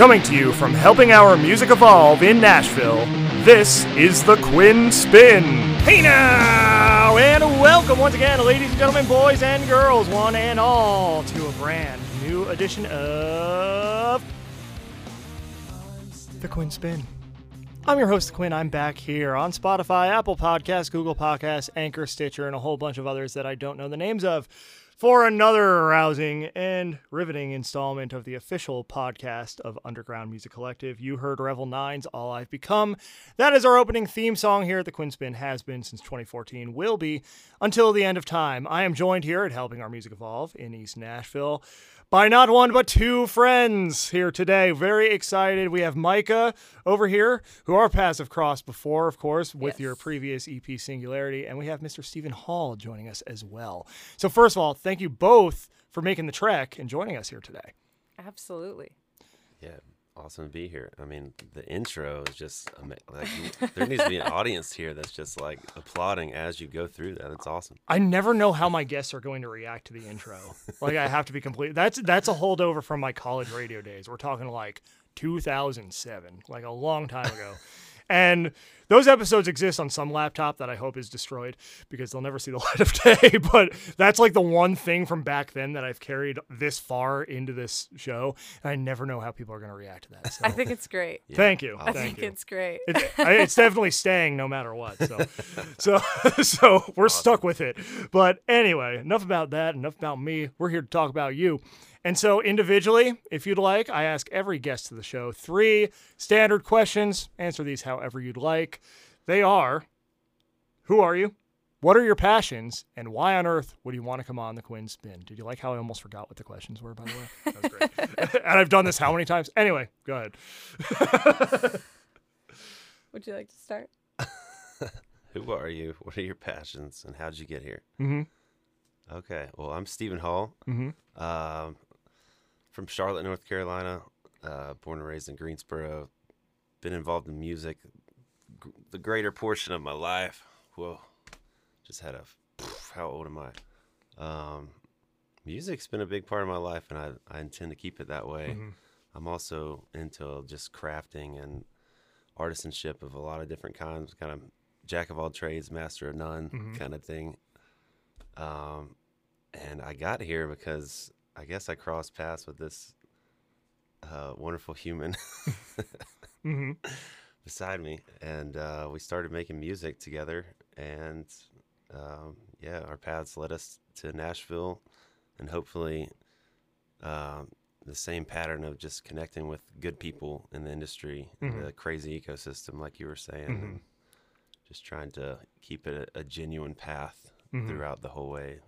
Coming to you from helping our music evolve in Nashville, this is the Quinn Spinn. Hey now, and welcome once again, ladies and gentlemen, boys and girls, one and all, to a brand new edition of the Quinn Spinn. I'm your host, the Quinn. I'm back here on Spotify, Apple Podcasts, Google Podcasts, Anchor, Stitcher, and a whole bunch of others that I don't know the names of for another arousing and riveting installment of the official podcast of Underground Music Collective. You heard Revel 9's All I've Become. That is our opening theme song here at the Quinn Spinn, has been since 2014, will be until the end of time. I am joined here at Helping Our Music Evolve in East Nashville by not one but two friends here today. Very excited. We have Micah over here, who our paths have crossed before, of course, with Yes. your previous EP Singularity, and we have Mr. Steven Hall joining us as well. So first of all, thank you both for making the trek and joining us here today. Absolutely. Yeah, awesome to be here. I mean, the intro is just like there needs to be an audience here that's just like applauding as you go through that. It's awesome. I never know how my guests are going to react to the intro. Like I have to be complete. That's that's a holdover from my college radio days. We're talking like 2007, like a long time ago. And those episodes exist on some laptop that I hope is destroyed because they'll never see the light of day. But that's like the one thing from back then that I've carried this far into this show. And I never know how people are going to react to that. So I think it's great. thank you. I Thank think you. it's great. It, it's definitely staying no matter what. So, so, so we're stuck with it. But anyway, enough about that. Enough about me. We're here to talk about you. And so, individually, if you'd like, I ask every guest to the show three standard questions. Answer these however you'd like. They are: Who are you? What are your passions? And why on earth would you want to come on the Quinn Spinn? Did you like how I almost forgot what the questions were? By the way, that was great. and I've done this how many times? Anyway, go ahead. Would you like to start? Who are you? What are your passions? And how'd you get here? Mm-hmm. Okay, well, I'm Steven Hall, Mm-hmm. um, from Charlotte, North Carolina. Uh, born and raised in Greensboro. Been involved in music gr- the greater portion of my life. Whoa, just had a. How old am I? Um, music's been a big part of my life, and I, I intend to keep it that way. Mhm. I'm also into just crafting and artisanship of a lot of different kinds, kind of jack of all trades, master of none Mhm. kind of thing. Um, and I got here because I guess I crossed paths with this uh, wonderful human Mm-hmm. beside me, and uh, we started making music together. And um, yeah, our paths led us to Nashville, and hopefully, um, the same pattern of just connecting with good people in the industry, Mhm. the crazy ecosystem, like you were saying, Mhm. just trying to keep it a, a genuine path Mhm. throughout the whole way.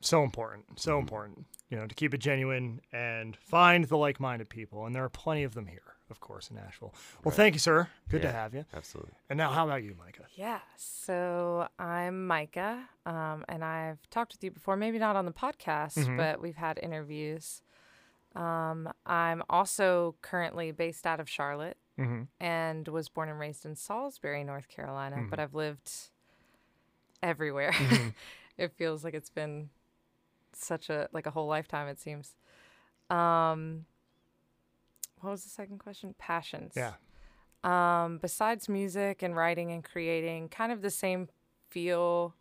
So important so Mhm. important you know to keep it genuine and find the like-minded people and there are plenty of them here of course in nashville well Right. thank you sir good to have you Absolutely. and now how about you micah Yeah. So I'm Micah, um, and I've talked with you before, maybe not on the podcast, Mhm. but we've had interviews. Um, I'm also currently based out of Charlotte mm-hmm. and was born and raised in Salisbury, North Carolina, Mhm. but I've lived everywhere. Mhm. it feels like it's been such a like a whole lifetime it seems. Um what was the second question? Passions. yeah Um besides music and writing and creating, kind of the same feel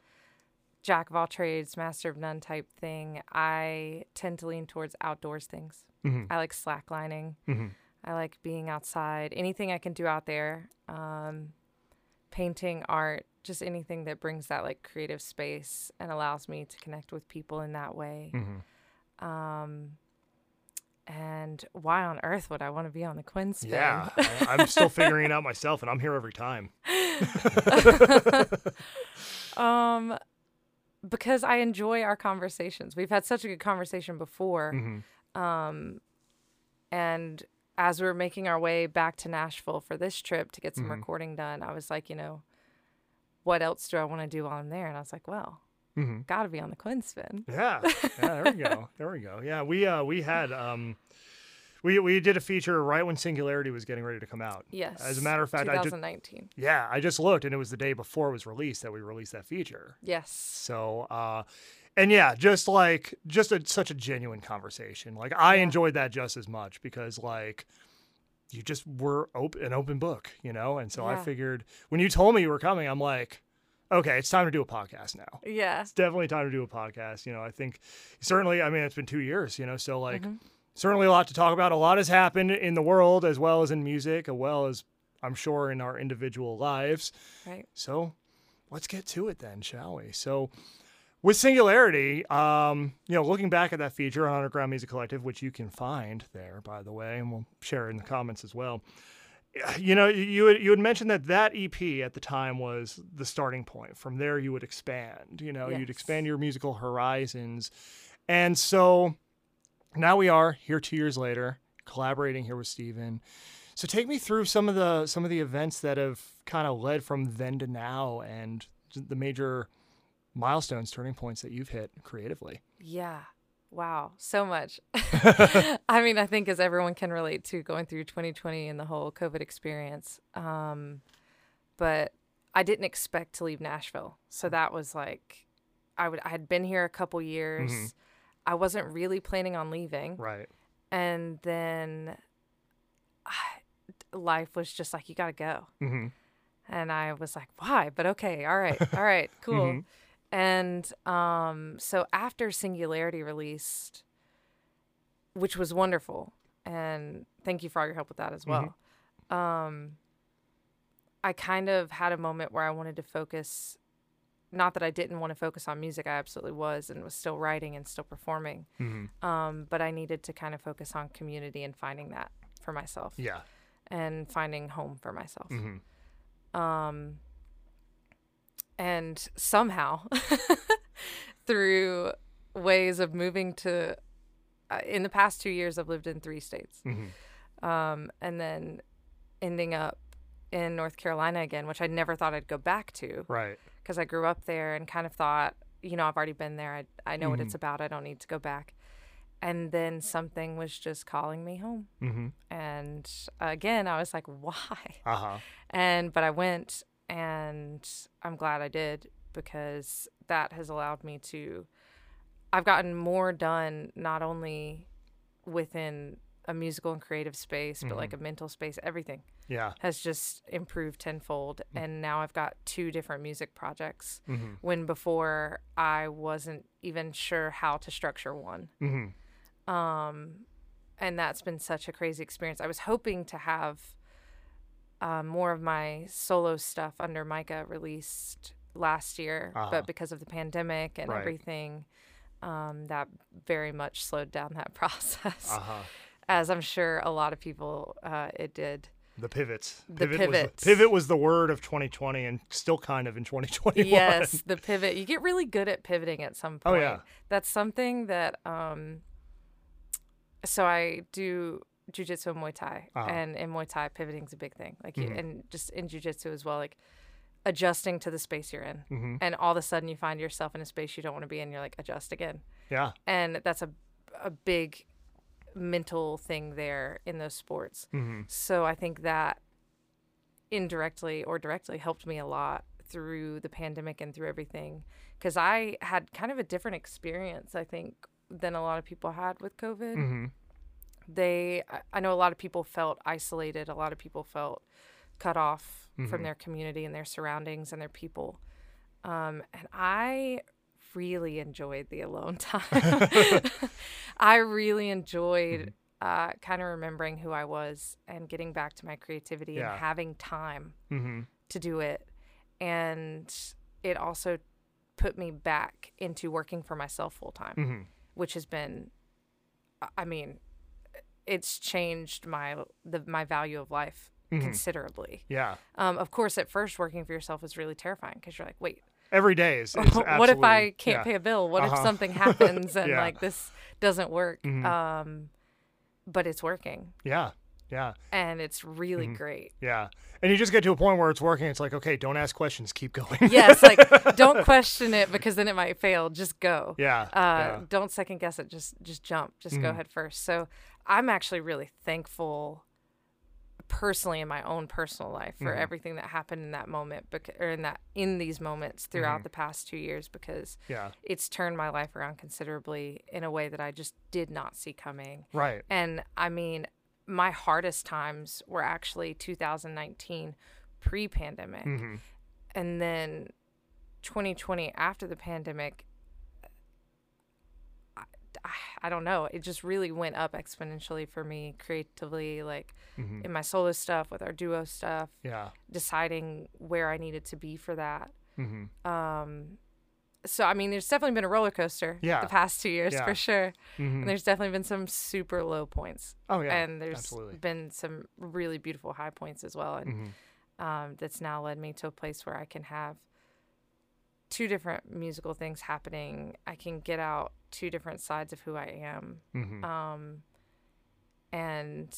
jack of all trades, master of none type thing. I tend to lean towards outdoors things. mm-hmm. I like slacklining. Mm-hmm. I like being outside. Anything I can do out there. Um, painting, art, just anything that brings that like creative space and allows me to connect with people in that way. Mm-hmm. Um, and why on earth would I want to be on the Quinn spinn? yeah I- i'm still figuring it out myself and i'm here every time um, because I enjoy our conversations. We've had such a good conversation before. mm-hmm. Um, and as we were making our way back to Nashville for this trip to get some Mhm. recording done, I was like, you know, what else do I want to do while I'm there? And I was like, well, Mm-hmm. got to be on the Quinn spinn. yeah yeah there we go there we go yeah we uh we had um we we did a feature right when singularity was getting ready to come out Yes. as a matter of fact i just 2019. yeah i just looked and it was the day before it was released that we released that feature Yes. So, uh, and yeah, just like just a, such a genuine conversation. Like I Yeah. enjoyed that just as much because like you just were op- an open book, you know? And so I figured when you told me you were coming, I'm like, okay, it's time to do a podcast now. Yeah. It's definitely time to do a podcast. You know, I think certainly, I mean, it's been two years, you know, so like Mhm. certainly a lot to talk about. A lot has happened in the world as well as in music, as well as I'm sure in our individual lives. Right. So let's get to it then, shall we? So with Singularity, um, you know, looking back at that feature on Underground Music Collective, which you can find there, by the way, and we'll share it in the comments as well. You know, you you had mentioned that that EP at the time was the starting point. From there, you would expand. You know, you'd expand your musical horizons, and so now we are here two years later, collaborating here with Steven. So take me through some of the some of the events that have kind of led from then to now, and the major milestones, turning points that you've hit creatively. Yeah. Wow. So much. I mean, I think as everyone can relate to going through 2020 and the whole COVID experience. Um, but I didn't expect to leave Nashville. So that was like, I would, I had been here a couple years. Mhm. I wasn't really planning on leaving. Right. And then I, life was just like, you got to go. Mm-hmm. And I was like, why? But okay, all right, all right, cool. Mhm. And um, so after Singularity released, which was wonderful, and thank you for all your help with that as well. Um, I kind of had a moment where I wanted to focus. Not that I didn't want to focus on music, I absolutely was, and was still writing and still performing. Mm-hmm. Um, but I needed to kind of focus on community and finding that for myself, Yeah. and finding home for myself Mm-hmm. um and somehow through ways of moving to uh, in the past 2 years I've lived in 3 states Mm-hmm. um and then ending up in North Carolina again which I never thought I'd go back to Right. because I grew up there and kind of thought you know I've already been there I I know what it's Mhm. about I don't need to go back and then something was just calling me home Mm-hmm. and again I was like why Uh huh. and but I went and I'm glad I did because that has allowed me to I've gotten more done not only within a musical and creative space but like a mental space everything Yeah. has just improved tenfold and now I've got two different music projects Mm-hmm. when before I wasn't even sure how to structure one Mm-hmm. um, and that's been such a crazy experience. I was hoping to have um, more of my solo stuff under MICVH released last year, Uh-huh. but because of the pandemic and Right. everything, um, that very much slowed down that process, Uh huh. as I'm sure a lot of people uh, it did. The pivots. The Was pivots. pivot was the word of 2020 and still kind of in 2021. yes, the pivot. You get really good at pivoting at some point. Oh, yeah. That's something that um so I do jujitsu and Muay Thai. Uh-huh. And in Muay Thai pivoting's a big thing. Like you, Mhm. and just in jujitsu as well, like adjusting to the space you're in. Mm-hmm. And all of a sudden you find yourself in a space you don't want to be in, you're like, adjust again. Yeah. And that's a a big mental thing there in those sports. Mm-hmm. So I think that indirectly or directly helped me a lot through the pandemic and through everything because I had kind of a different experience, I think, than a lot of people had with COVID. Mm-hmm. They, I- know a lot of people felt isolated, a lot of people felt cut off Mhm. from their community and their surroundings and their people. Um, and I really enjoyed the alone time. I really enjoyed uh, kind of remembering who I was and getting back to my creativity Yeah. and having time Mm-hmm. to do it. And it also put me back into working for myself full time, Mm-hmm. which has been, I mean, it's changed my the my value of life Mhm. considerably. Yeah. Um, of course, at first, working for yourself is really terrifying because you're like, wait, Every day is. what if I can't yeah. pay a bill? What Uh-huh. if something happens and Yeah. like this doesn't work? Mhm. Um, but it's working Yeah. Yeah. and it's really Mm-hmm. great. Yeah. And you just get to a point where it's working. It's like, okay, don't ask questions. Keep going. Yes, like don't question it because then it might fail. Just go. yeah. Uh, yeah. Don't second guess it. Just just jump. Just go Mhm. head first. So I'm actually really thankful, personally in my own personal life, for Mhm. everything that happened in that moment, bec- or in that in these moments throughout Mhm. the past two years, because Yeah. it's turned my life around considerably in a way that I just did not see coming. Right. And I mean, my hardest times were actually 2019 pre-pandemic hmm and then 2020 after the pandemic I, don't know it just really went up exponentially for me creatively like hmm in my solo stuff with our duo stuff Yeah. deciding where i needed to be for that hmm um so i mean there's definitely been a roller coaster Yeah. the past two years Yeah. for sure hmm and there's definitely been some super low points Oh yeah. and there's absolutely. been some really beautiful high points as well and hmm um, that's now led me to a place where I can have two different musical things happening. I can get out two different sides of who I am hmm um, and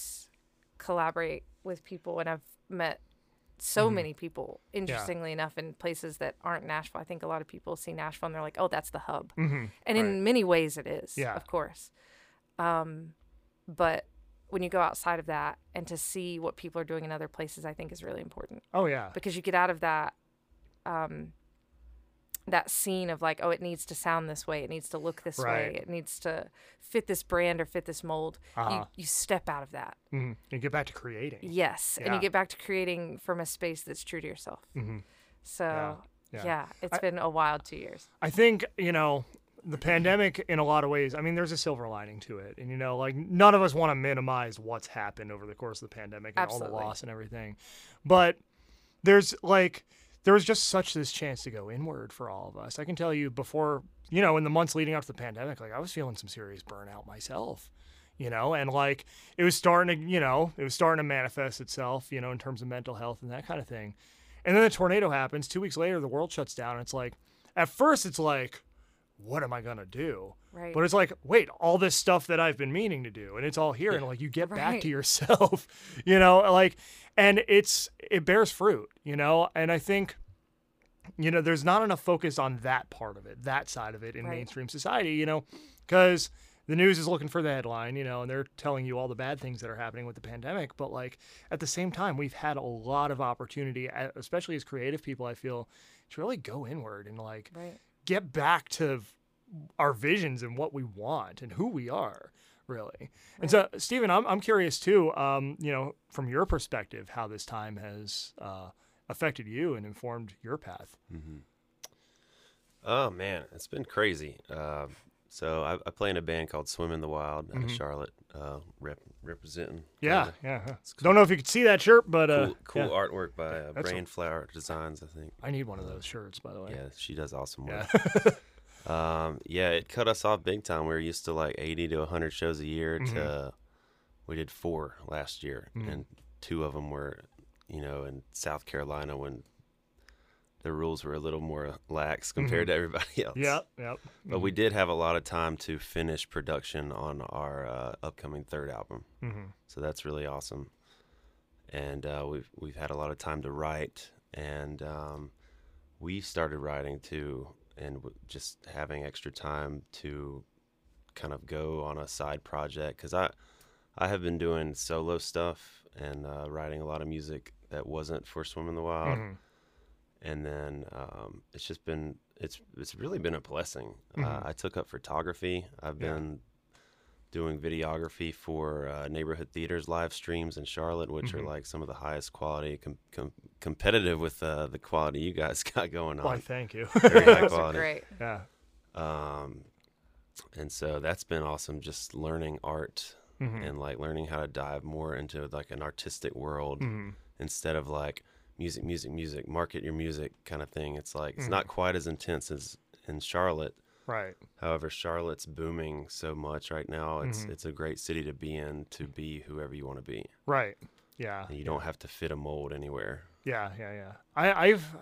collaborate with people. And I've met so Mhm. many people, interestingly enough, in places that aren't Nashville. I think a lot of people see Nashville and they're like, oh, that's the hub. hmm And in many ways, it is, Yeah. of course. Um, but when you go outside of that and to see what people are doing in other places, I think is really important Oh yeah. because you get out of that um that scene of like oh it needs to sound this way it needs to look this Right. way it needs to fit this brand or fit this mold Uh-huh. you, you step out of that hmm You get back to creating. yes and you get back to creating from a space that's true to yourself hmm so Yeah. yeah, it's I- been a wild two years I think, you know, the pandemic in a lot of ways, I mean, there's a silver lining to it. And, you know, like none of us want to minimize what's happened over the course of the pandemic and all the loss and everything. But there's like, there was just such this chance to go inward for all of us. I can tell you before, you know, in the months leading up to the pandemic, like I was feeling some serious burnout myself. You know, and like it was starting to, you know, it was starting to manifest itself, you know, in terms of mental health and that kind of thing. And then the tornado happens. Two weeks later, the world shuts down. And it's like, at first, it's like, what am I to do? right. But it's like, wait, all this stuff that I've been meaning to do, and it's all here, and like you get back to yourself, you know, like, and it's it bears fruit, you know, and I think, you know, there's not enough focus on that part of it, that side of it in Right. mainstream society, you know, because the news is looking for the headline, you know, and they're telling you all the bad things that are happening with the pandemic, but like at the same time, we've had a lot of opportunity, especially as creative people, I feel, to really go inward and like right get back to our visions and what we want and who we are really and so steven i'm, I'm curious too um, you know from your perspective how this time has uh, affected you and informed your path mm-hmm. Oh man, it's been crazy. Uh, so I, I play in a band called Swim in the Wild out of Mhm. Charlotte, uh, rep, representing. yeah kinda. yeah. It's don't know if you could see that shirt but uh, cool, cool yeah. artwork by uh, That's a- Brainflower Designs, I think. i need one of those shirts by the way Yeah, she does awesome work. yeah Um, yeah, it cut us off big time. We were used to like 80 to 100 shows a year. Mhm. To we did four last year, Mhm. and two of them were, you know, in South Carolina when the rules were a little more lax compared to everybody else. yep yep But we did have a lot of time to finish production on our uh, upcoming third album, hmm so that's really awesome. And uh, we've we've had a lot of time to write, and um, we started writing too, and w- just having extra time to kind of go on a side project because I I have been doing solo stuff and uh, writing a lot of music that wasn't for Swim in the Wild Mhm. And then um, it's just been it's it's really been a blessing. Uh, Mhm. I took up photography. I've Yeah. been doing videography for uh, neighborhood theaters live streams in Charlotte, which Mhm. are like some of the highest quality, com- com- competitive with uh, the quality you guys got going why on. thank you Very high those are quality. great yeah Um, and so that's been awesome, just learning art Mhm. and like learning how to dive more into like an artistic world Mhm. instead of like music, music, music, market your music kind of thing. It's like it's Mhm. not quite as intense as in Charlotte. right However, Charlotte's booming so much right now. It's Mhm. it's a great city to be in to be whoever you want to be, right yeah and you don't have to fit a mold anywhere. Yeah, yeah, yeah. I, I've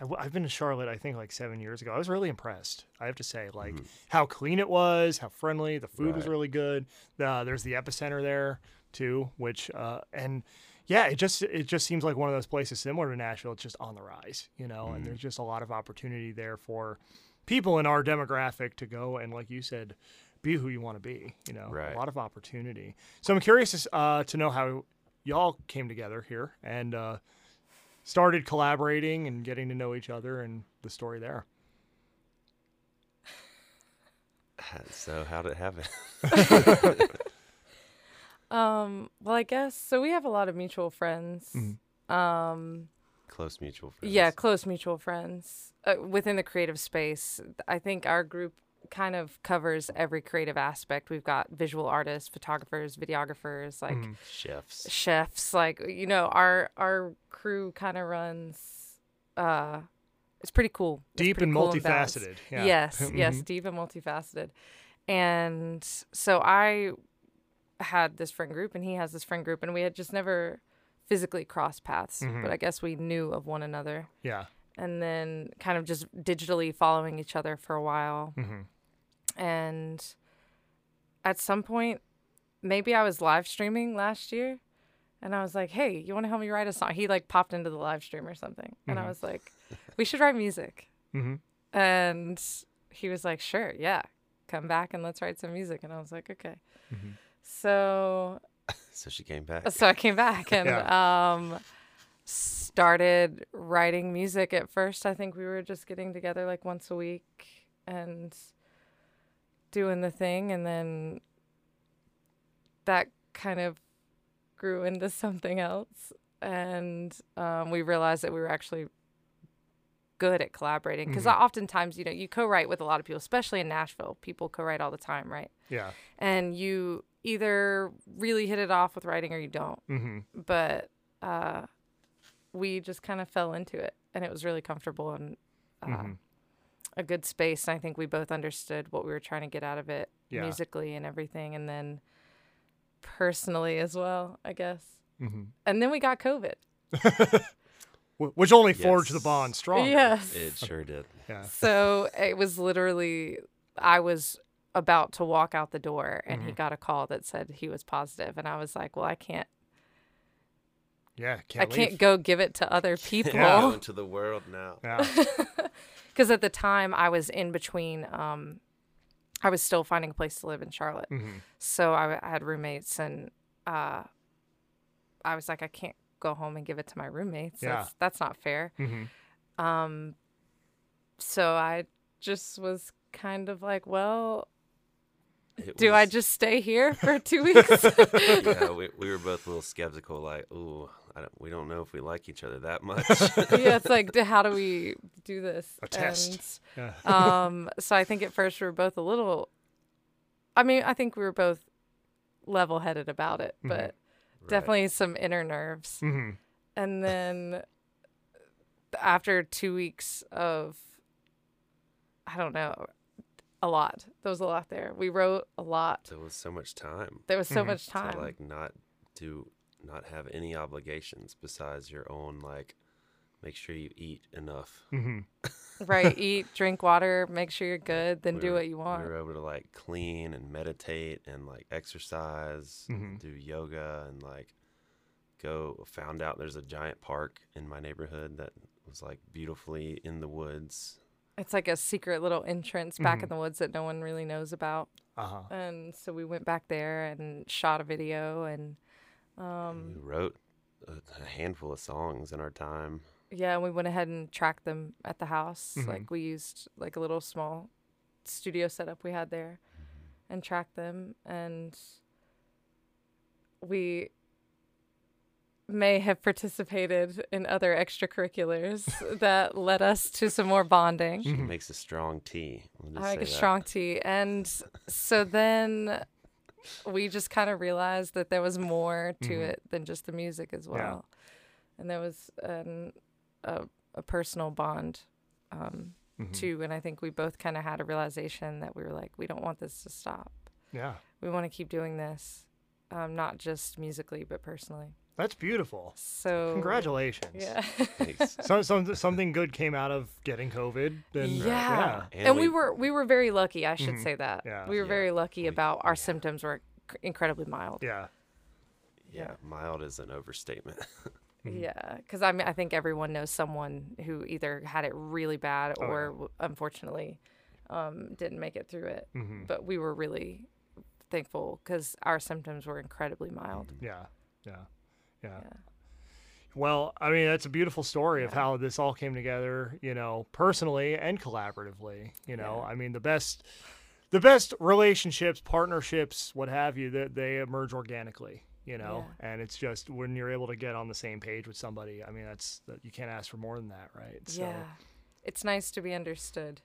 I, I've been to Charlotte. I think like seven years ago. I was really impressed. I have to say, like Mhm. how clean it was, how friendly. The food was really good. Uh, there's the epicenter there too, which uh, and yeah, it just it just seems like one of those places similar to Nashville. It's just on the rise, you know. And Mhm. there's just a lot of opportunity there for people in our demographic to go and, like you said, be who you want to be. You know, Right. a lot of opportunity. So I'm curious uh, to know how y'all came together here and uh, started collaborating and getting to know each other and the story there. So how did it happen? Um, well, I guess so. We have a lot of mutual friends. Um, Close mutual friends. yeah, close mutual friends uh, within the creative space. I think our group kind of covers every creative aspect. We've got visual artists, photographers, videographers, like Chefs. chefs. Like you know, our our crew kind of runs. Uh, it's pretty cool. Deep pretty and cool balanced. multifaceted. Yeah. Yes, yes, Mhm. deep and multifaceted. And so I had this friend group, and he has this friend group, and we had just never physically crossed paths, Mhm. but I guess we knew of one another. Yeah. And then kind of just digitally following each other for a while. hmm And at some point, maybe I was live streaming last year. And I was like, hey, you want to help me write a song? He like popped into the live stream or something. And I Mhm. was like, we should write music. hmm And he was like, sure, yeah, come back and let's write some music. And I was like, okay. Mhm. So, So she came back. so I came back and um, started writing music. At first, I think we were just getting together like once a week and doing the thing. And then that kind of grew into something else. And um, we realized that we were actually good at collaborating because Mhm. oftentimes, you know, you co write with a lot of people, especially in Nashville. People co write all the time, right? Yeah. and you either really hit it off with writing or you don't. hmm But uh, we just kind of fell into it, and it was really comfortable and uh, Mhm. a good space. And I think we both understood what we were trying to get out of it Yeah. musically and everything, and then personally as well, I guess. hmm And then we got COVID. Which only forged the bond stronger. Yes. It sure did. Yeah. So it was literally, I was about to walk out the door, and Mm-hmm. he got a call that said he was positive, and I was like, "Well, I can't Yeah. I Can't can't go give it to other people Go into the world now. Yeah. because at the time I was in between. Um, I was still finding a place to live in Charlotte, hmm so I, I had roommates, and uh, I was like, I can't go home and give it to my roommates. Yeah. That's that's not fair. hmm Um, so I just was kind of like, well, It do I just stay here for two weeks? yeah, we, we were both a little skeptical, like, ooh, I don't, we don't know if we like each other that much. yeah, it's like, how do we do this? A test. Yeah. Um, so I think at first we were both a little. I mean, I think we were both level-headed about it, Mhm. but Right. definitely some inner nerves. hmm And then after two weeks of, I don't know, a lot. There was a lot there. We wrote a lot. There was so much time There was so Mhm. much time. to like not do, not have any obligations besides your own. Like, make sure you eat enough. hmm right. Eat, drink water, make sure you're good, then We do were- what you want. We were able to like clean and meditate and like exercise, Mhm. do yoga and like go. Found out there's a giant park in my neighborhood that was like beautifully in the woods. It's like a secret little entrance back Mhm. in the woods that no one really knows about. Uh huh. And so we went back there and shot a video and we um wrote a, a handful of songs in our time. yeah, and we went ahead and tracked them at the house. Mhm. Like we used like a little small studio setup we had there and tracked them and we may have participated in other extracurriculars that led us to some more bonding. She makes a strong tea. I like a that. strong tea. And so then we just kind of realized that there was more to Mhm. it than just the music as Yeah. well. And there was an, a, a personal bond um, Mhm. too. And I think we both kind of had a realization that we were like, we don't want this to stop. Yeah. We want to keep doing this, um, not just musically, but personally. That's beautiful. So Congratulations. Yeah. Thanks. So, some, something good came out of getting COVID. Then, yeah. yeah. And, And we, we- were we were very lucky. I should Mhm. say that. Yeah. We were Yeah. very lucky We- about our yeah. symptoms were incredibly mild. Yeah. Yeah, mild is an overstatement. Mhm. Yeah, because I mean, I think everyone knows someone who either had it really bad Oh, or yeah. unfortunately um, didn't make it through it. hmm But we were really thankful because our symptoms were incredibly mild. Yeah. Yeah. Yeah. Yeah. Well, I mean, that's a beautiful story of how this all came together, you know, personally and collaboratively. You know, Yeah. I mean, the best, the best relationships, partnerships, what have you, that they emerge organically. you know. And it's just when you're able to get on the same page with somebody. I mean, that's that you can't ask for more than that, right? So, Yeah. It's nice to be understood,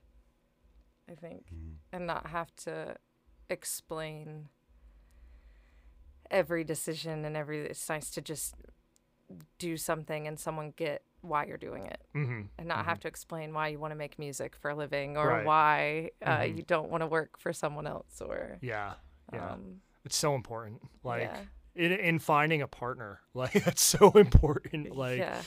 I think, mm-hmm. and not have to explain every decision and every it's nice to just do something and someone get why you're doing it hmm and not have to explain why you want to make music for a living or Right. why uh, Mhm. you don't want to work for someone else or Yeah. Yeah. um, it's so important. Like yeah. in, in finding a partner, like that's so important. Like yeah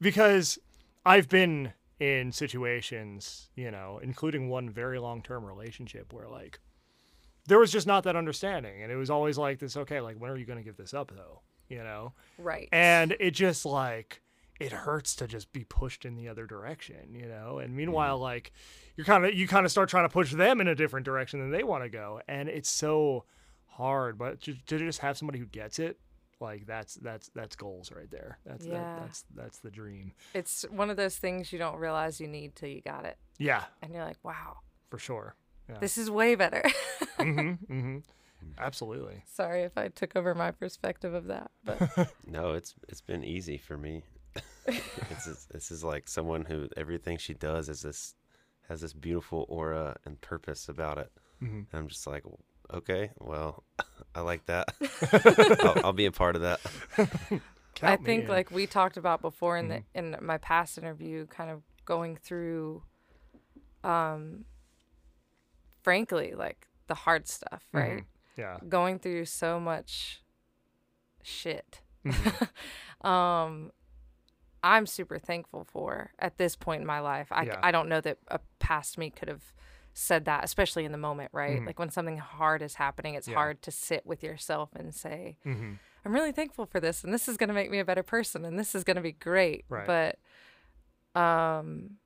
because I've been in situations, you know, including one very long term relationship where like there was just not that understanding. And it was always like this, okay, like when are you gonna give this up though? You know? right And it just like it hurts to just be pushed in the other direction, you know? And meanwhile, mm-hmm. like you're kind of you kind of start trying to push them in a different direction than they want to go. And it's so hard, but to, to just have somebody who gets it, like that's that's that's goals right there. That's Yeah. that, that's that's the dream. it's one of those things you don't realize you need till you got it Yeah, and you're like wow for sure. Yeah. this is way better hmm hmm Absolutely. sorry if i took over my perspective of that but No, it's it's been easy for me. it's just, this is like someone who everything she does is this has this beautiful aura and purpose about it. hmm And I'm just like, okay, well, I like that. I'll, I'll be a part of that. I think like we talked about before in the in my past interview, kind of going through, um, frankly, like the hard stuff, right? yeah. Going through so much shit. Mhm. um, I'm super thankful for at this point in my life. I Yeah. I don't know that a past me could have said that, especially in the moment, right? Mhm. Like when something hard is happening, it's Yeah. hard to sit with yourself and say, hmm I'm really thankful for this and this is going to make me a better person and this is going to be great. Right. But um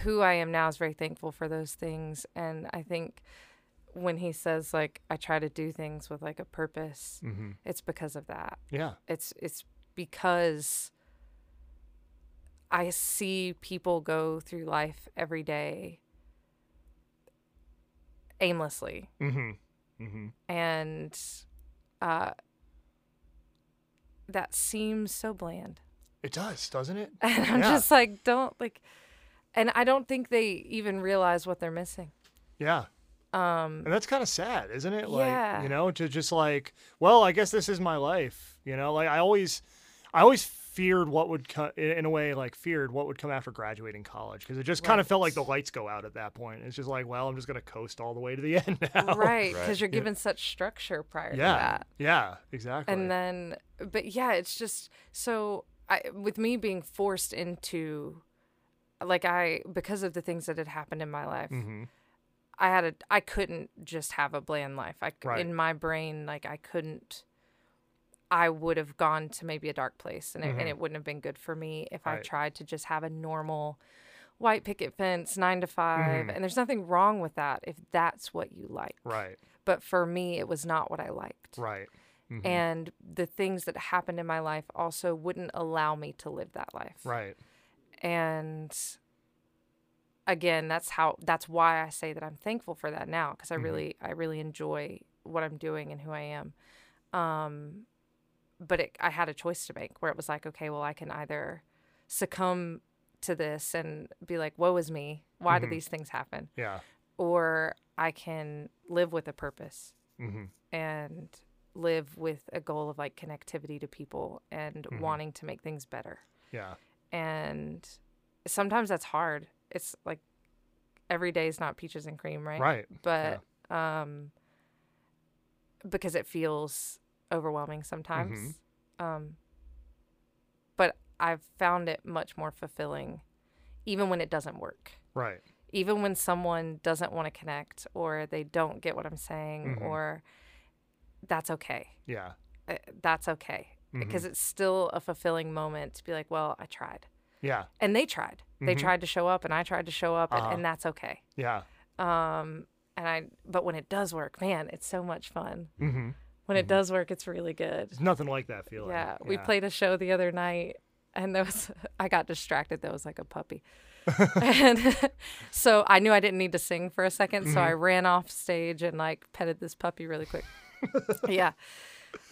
who I am now is very thankful for those things and I think when he says like I try to do things with like a purpose, hmm it's because of that. Yeah. It's it's because I see people go through life every day aimlessly hmm hmm and uh, that seems so bland. It does, doesn't it? And I'm Yeah. just like, don't like, and I don't think they even realize what they're missing. Yeah. Um, And that's kind of sad, isn't it? Like, Yeah. you know, to just like, well, I guess this is my life. You know, like I always, I always feared what would come in a way, like feared what would come after graduating college because it just kind of felt like the lights go out at that point. It's just like, well, I'm just gonna coast all the way to the end now. right, because Right. you're given such structure prior to Yeah. that. Yeah. Exactly. And then, but yeah, it's just so I, with me being forced into, like I, because of the things that had happened in my life, hmm I had a I couldn't just have a bland life. I Right. in my brain like I couldn't I would have gone to maybe a dark place and it, Mhm. and it wouldn't have been good for me if I tried to just have a normal white picket fence 9 to 5 Mhm. and there's nothing wrong with that if that's what you like. Right. But for me it was not what I liked. Right. Mhm. And the things that happened in my life also wouldn't allow me to live that life right. And again that's how that's why i say that i'm thankful for that now because i Mhm. really i really enjoy what i'm doing and who i am um but it, i had a choice to make where it was like okay well i can either succumb to this and be like woe is me why Mhm. did these things happen Yeah. or i can live with a purpose hmm and live with a goal of like connectivity to people and Mhm. wanting to make things better Yeah. And sometimes that's hard. It's like every day is not peaches and cream, right? Right. But um because it feels overwhelming sometimes. Mm-hmm. Um but I've found it much more fulfilling even when it doesn't work. Right. Even when someone doesn't want to connect or they don't get what I'm saying Mhm. or that's okay. Yeah. Uh, That's okay Mhm. because it's still a fulfilling moment to be like, well, I tried. Yeah. and they tried. They Mhm. tried to show up, and I tried to show up, and, Uh-huh. and that's okay. Yeah. Um, and I, but when it does work, man, it's so much fun. hmm When it does work, it's really good. There's nothing like that feeling. Yeah, we played a show the other night, and there was I got distracted. There was like a puppy, and so I knew I didn't need to sing for a 2nd So I ran off stage and like petted this puppy really quick. yeah,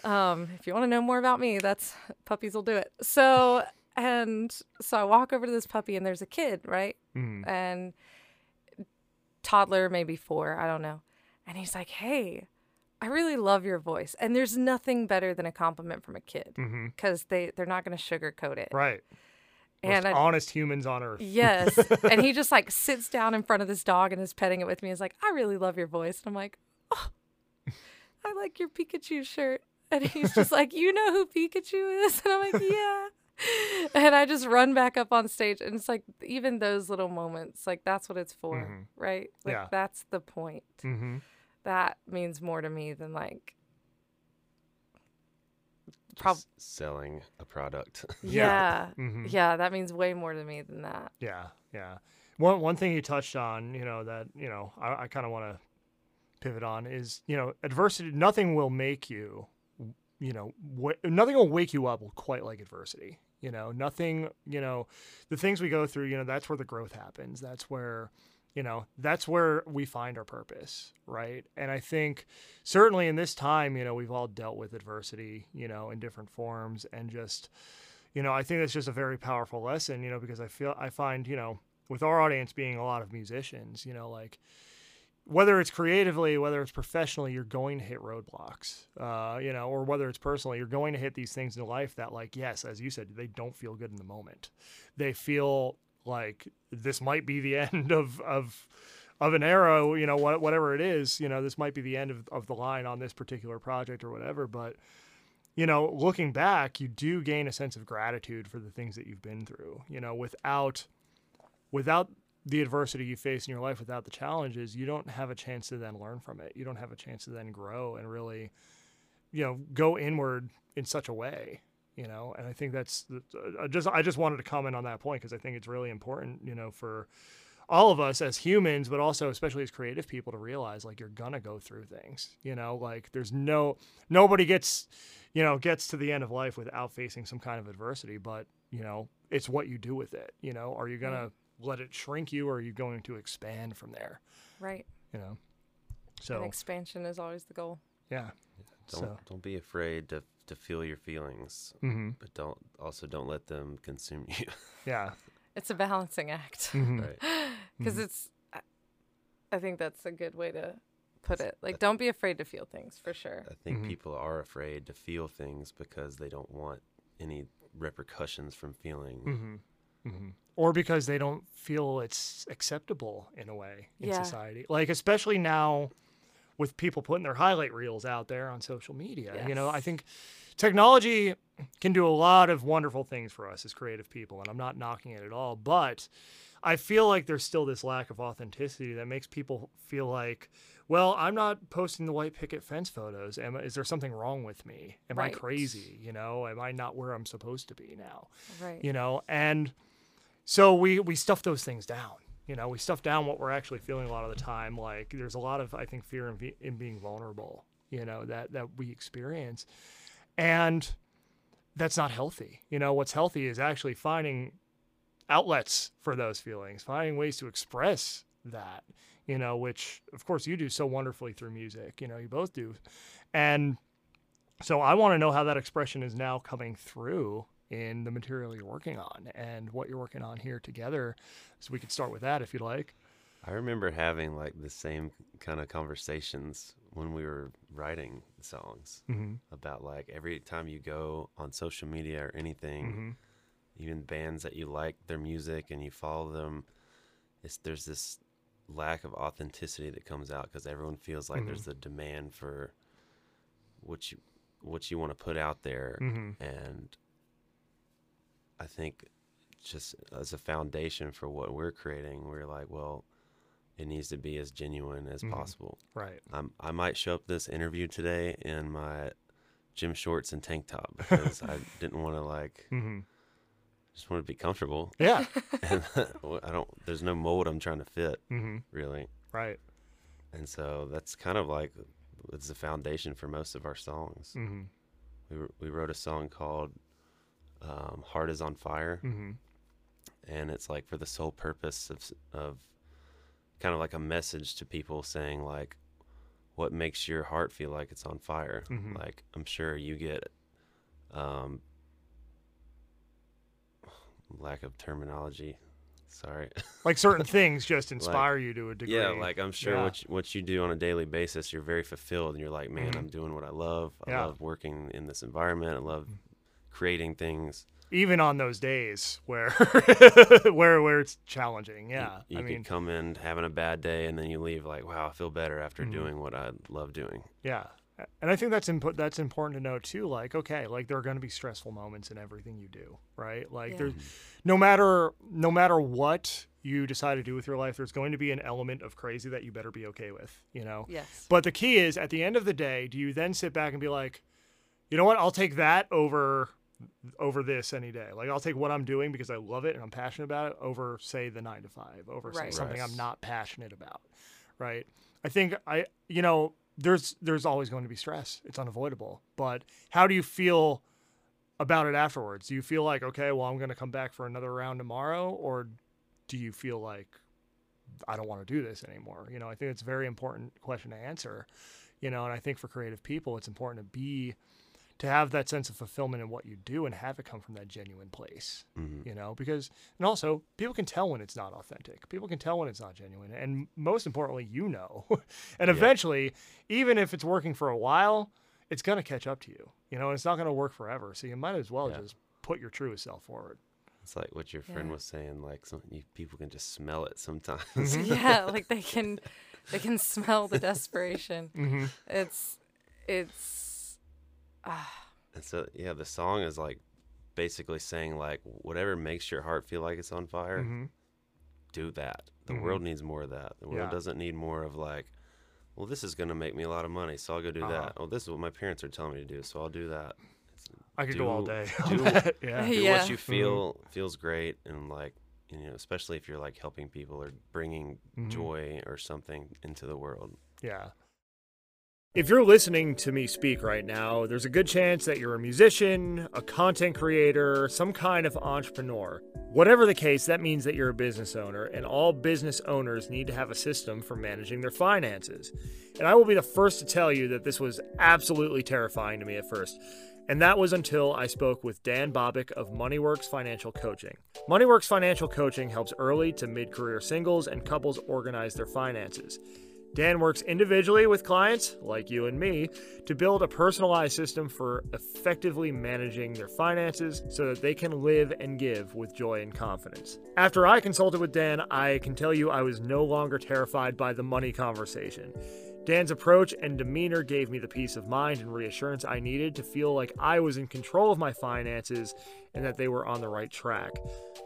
Um, if you want to know more about me, that's puppies will do it. So, and so I walk over to this puppy, and there's a kid, right? Mhm. And toddler, maybe four, I don't know. And he's like, "Hey, I really love your voice." And there's nothing better than a compliment from a kid because they they're not going to sugarcoat it. Right. And Most I, honest humans on earth. Yes. and he just like sits down in front of this dog and is petting it with me. He's like, I really love your voice. And I'm like, oh, I like your Pikachu shirt. And he's just like, You know who Pikachu is? And I'm like, Yeah. And I just run back up on stage. And it's like, even those little moments, like, that's what it's for, Mhm. right? Like, Yeah. that's the point. Mm-hmm. That means more to me than like, Prob- selling a product. yeah. Mhm. Yeah. That means way more to me than that. Yeah, yeah. One one thing you touched on, you know, that you know, I, I kind of want to pivot on is, you know, adversity. Nothing will make you, you know, wh- nothing will wake you up quite like adversity. You know, nothing. You know, the things we go through. You know, that's where the growth happens. That's where, you know, that's where we find our purpose, right? And I think certainly in this time, you know, we've all dealt with adversity, you know, in different forms, and just you know, I think that's just a very powerful lesson, you know, because I feel I find, you know, with our audience being a lot of musicians, you know, like whether it's creatively, whether it's professionally, you're going to hit roadblocks, uh, you know, or whether it's personally, you're going to hit these things in life that, like, yes, as you said, they don't feel good in the moment. They feel like this might be the end of of of an era, you know, whatever it is, you know, this might be the end of, of the line on this particular project or whatever, but you know, looking back, you do gain a sense of gratitude for the things that you've been through. You know, without without the adversity you face in your life, without the challenges, you don't have a chance to then learn from it. You don't have a chance to then grow and really, you know, go inward in such a way. You know, and I think that's uh, uh, I just I just wanted to comment on that point because I think it's really important. You know, for all of us as humans, but also especially as creative people to realize like you're gonna go through things. You know, like there's no nobody gets you know gets to the end of life without facing some kind of adversity. But you know, it's what you do with it. You know, are you gonna let it shrink you, or are you going to expand from there? Right. You know, And so expansion is always the goal. yeah. Don't So- don't be afraid to to feel your feelings, Mm-hmm. but don't also don't let them consume you. Yeah. It's a balancing act. Mhm. right. because Mhm. it's I- i think that's a good way to put it like don't be afraid to feel things for sure I think Mhm. people are afraid to feel things because they don't want any repercussions from feeling. Mm-hmm. Mm-hmm. Or because they don't feel it's acceptable in a way in Yeah. society. Like, especially now with people putting their highlight reels out there on social media. You know, I think technology can do a lot of wonderful things for us as creative people, and I'm not knocking it at all. But I feel like there's still this lack of authenticity that makes people feel like, well, I'm not posting the white picket fence photos. Am, is there something wrong with me? Am I crazy? You know, am I not where I'm supposed to be now? right you know and so we we stuff those things down you know we stuff down what we're actually feeling a lot of the time. Like there's a lot of i think fear in, in being vulnerable you know that that we experience. And that's not healthy. You know what's healthy is actually finding outlets for those feelings finding ways to express that you know which of course you do so wonderfully through music you know you both do. And so I want to know how that expression is now coming through in the material you're working on and what you're working on here together. So we could start with that if you'd like. I remember having like the same kind of conversations when we were writing songs Mm-hmm. about like every time you go on social media or anything, Mm-hmm. even bands that you like their music and you follow them, it's there's this lack of authenticity that comes out because everyone feels like there's a demand for what you what you want to put out there, Mm-hmm. and I think just as a foundation for what we're creating, we're like, well, it needs to be as genuine as Mhm. possible. Right. I'm, I might show up this interview today in my gym shorts and tank top because I didn't want to like Mm-hmm. just want to be comfortable Yeah. and I don't there's no mold I'm trying to fit mm-hmm. really Right. and so that's kind of like it's the foundation for most of our songs Mm-hmm. we, we wrote a song called um, Heart is on Fire Mm-hmm. and it's like for the sole purpose of, of kind of like a message to people saying like what makes your heart feel like it's on fire. Mhm. Like I'm sure you get um lack of terminology. Sorry. Like certain things just inspire you to a degree. Yeah, like I'm sure Yeah. what you, what you do on a daily basis, you're very fulfilled, and you're like, man, Mhm. I'm doing what I love. I Yeah. love working in this environment. I love creating things. even on those days where where where it's challenging. Yeah. you, I could mean, come in having a bad day, and then you leave like, wow, I feel better after Mhm. doing what I love doing. Yeah. And I think that's impo- that's important to know too. Like, okay, like there are going to be stressful moments in everything you do, right? Like, Yeah. there's no matter no matter what you decide to do with your life, there's going to be an element of crazy that you better be okay with, you know. Yes. But the key is, at the end of the day, do you then sit back and be like, you know what? I'll take that over over this any day. Like, I'll take what I'm doing because I love it and I'm passionate about it over, say, the nine to five, over say, Right. something Right. I'm not passionate about, right? I think I, you know, there's there's always going to be stress. It's unavoidable. But how do you feel about it afterwards? Do you feel like, okay, well, I'm going to come back for another round tomorrow, or do you feel like I don't want to do this anymore? You know, I think it's a very important question to answer. You know, and I think for creative people, it's important to be to have that sense of fulfillment in what you do and have it come from that genuine place. hmm You know, because and also people can tell when it's not authentic. People can tell when it's not genuine, and most importantly, you know. and Yeah. eventually, even if it's working for a while, it's gonna catch up to you. You know, and it's not gonna work forever. So you might as well Yeah. just put your truest self forward. It's like what your friend Yeah. was saying. Like some you, people can just smell it sometimes. Mm-hmm. yeah, like they can they can smell the desperation. Mm-hmm. It's it's And so yeah, the song is like basically saying like whatever makes your heart feel like it's on fire, Mm-hmm. do that. The Mhm. world needs more of that. The world Yeah. doesn't need more of like, well, this is gonna make me a lot of money, so I'll go do Uh-huh. that. Oh, this is what my parents are telling me to do, so I'll do that. It's- I could go all day. do- Yeah. do Yeah. what you feel feels great, and like you know, especially if you're like helping people or bringing Mhm. joy or something into the world. Yeah. If you're listening to me speak right now, there's a good chance that you're a musician, a content creator, some kind of entrepreneur. Whatever the case, that means that you're a business owner, and all business owners need to have a system for managing their finances. And I will be the first to tell you that this was absolutely terrifying to me at first. And that was until I spoke with Dan Bobick of MoneyWorks Financial Coaching. MoneyWorks Financial Coaching helps early to mid career singles and couples organize their finances. Dan works individually with clients, like you and me, to build a personalized system for effectively managing their finances so that they can live and give with joy and confidence. After I consulted with Dan, I can tell you I was no longer terrified by the money conversation. Dan's approach and demeanor gave me the peace of mind and reassurance I needed to feel like I was in control of my finances and that they were on the right track.